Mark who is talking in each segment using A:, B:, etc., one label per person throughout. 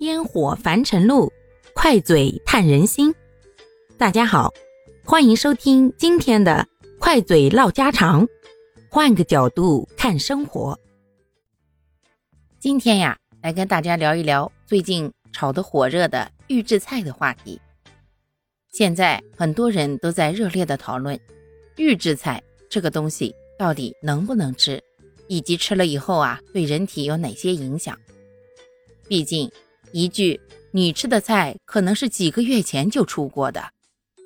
A: 烟火凡尘路，快嘴探人心。大家好，欢迎收听今天的快嘴唠家常，换个角度看生活。今天呀，来跟大家聊一聊最近炒得火热的预制菜的话题。现在很多人都在热烈的讨论预制菜这个东西到底能不能吃，以及吃了以后啊，对人体有哪些影响。毕竟。一句你吃的菜可能是几个月前就出过的，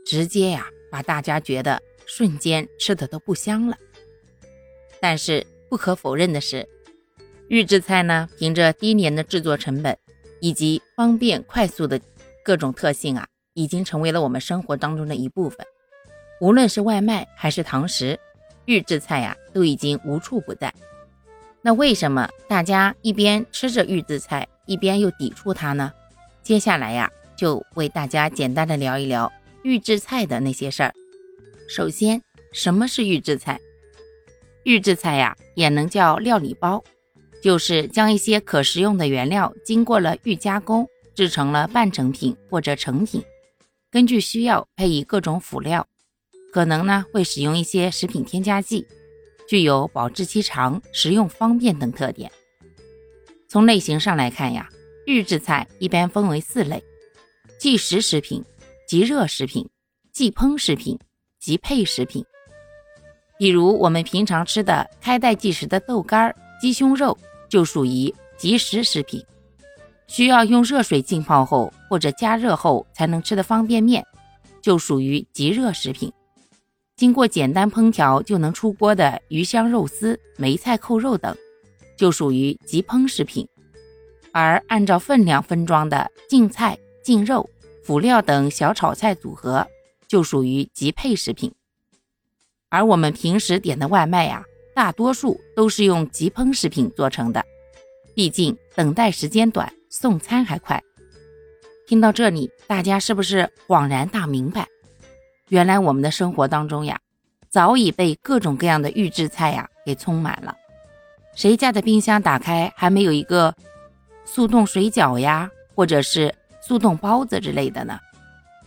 A: 直接呀把大家觉得瞬间吃的都不香了。但是不可否认的是，预制菜呢凭着低廉的制作成本以及方便快速的各种特性啊，已经成为了我们生活当中的一部分。无论是外卖还是堂食，预制菜呀都已经无处不在。那为什么大家一边吃着预制菜？一边又抵触它呢？接下来呀，就为大家简单的聊一聊预制菜的那些事儿。首先，什么是预制菜？预制菜呀，也能叫料理包，就是将一些可食用的原料经过了预加工，制成了半成品或者成品，根据需要配以各种辅料，可能呢会使用一些食品添加剂，具有保质期长、食用方便等特点。从类型上来看呀，预制菜一般分为四类：即食食品、即热食品、即烹食品、即配食品。比如我们平常吃的开袋即食的豆干、鸡胸肉，就属于即食食品；需要用热水浸泡后或者加热后才能吃的方便面，就属于即热食品；经过简单烹调就能出锅的鱼香肉丝、梅菜扣肉等。就属于即烹食品，而按照分量分装的净菜、净肉、辅料等小炒菜组合，就属于即配食品。而我们平时点的外卖呀，大多数都是用即烹食品做成的，毕竟等待时间短，送餐还快。听到这里，大家是不是恍然大明白？原来我们的生活当中呀，早已被各种各样的预制菜呀给充满了。谁家的冰箱打开还没有一个速冻水饺呀，或者是速冻包子之类的呢？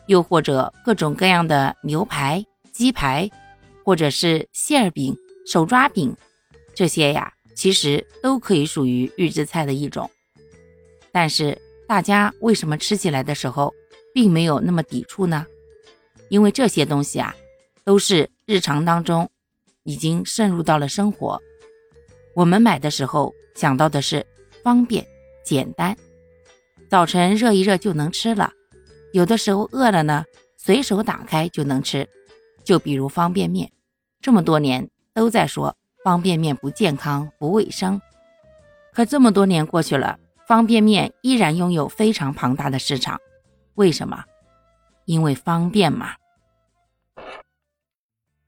A: 又或者各种各样的牛排、鸡排，或者是馅饼、手抓饼，这些呀，其实都可以属于预制菜的一种。但是大家为什么吃起来的时候并没有那么抵触呢？因为这些东西啊，都是日常当中已经渗入到了生活。我们买的时候想到的是方便简单，早晨热一热就能吃了。有的时候饿了呢，随手打开就能吃。就比如方便面，这么多年都在说方便面不健康不卫生，可这么多年过去了，方便面依然拥有非常庞大的市场。为什么？因为方便嘛。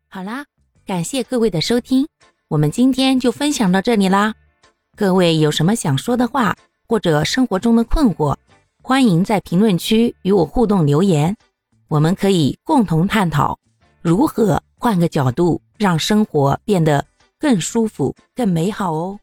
A: 好啦，感谢各位的收听。我们今天就分享到这里啦，各位有什么想说的话，或者生活中的困惑，欢迎在评论区与我互动留言，我们可以共同探讨如何换个角度让生活变得更舒服、更美好哦。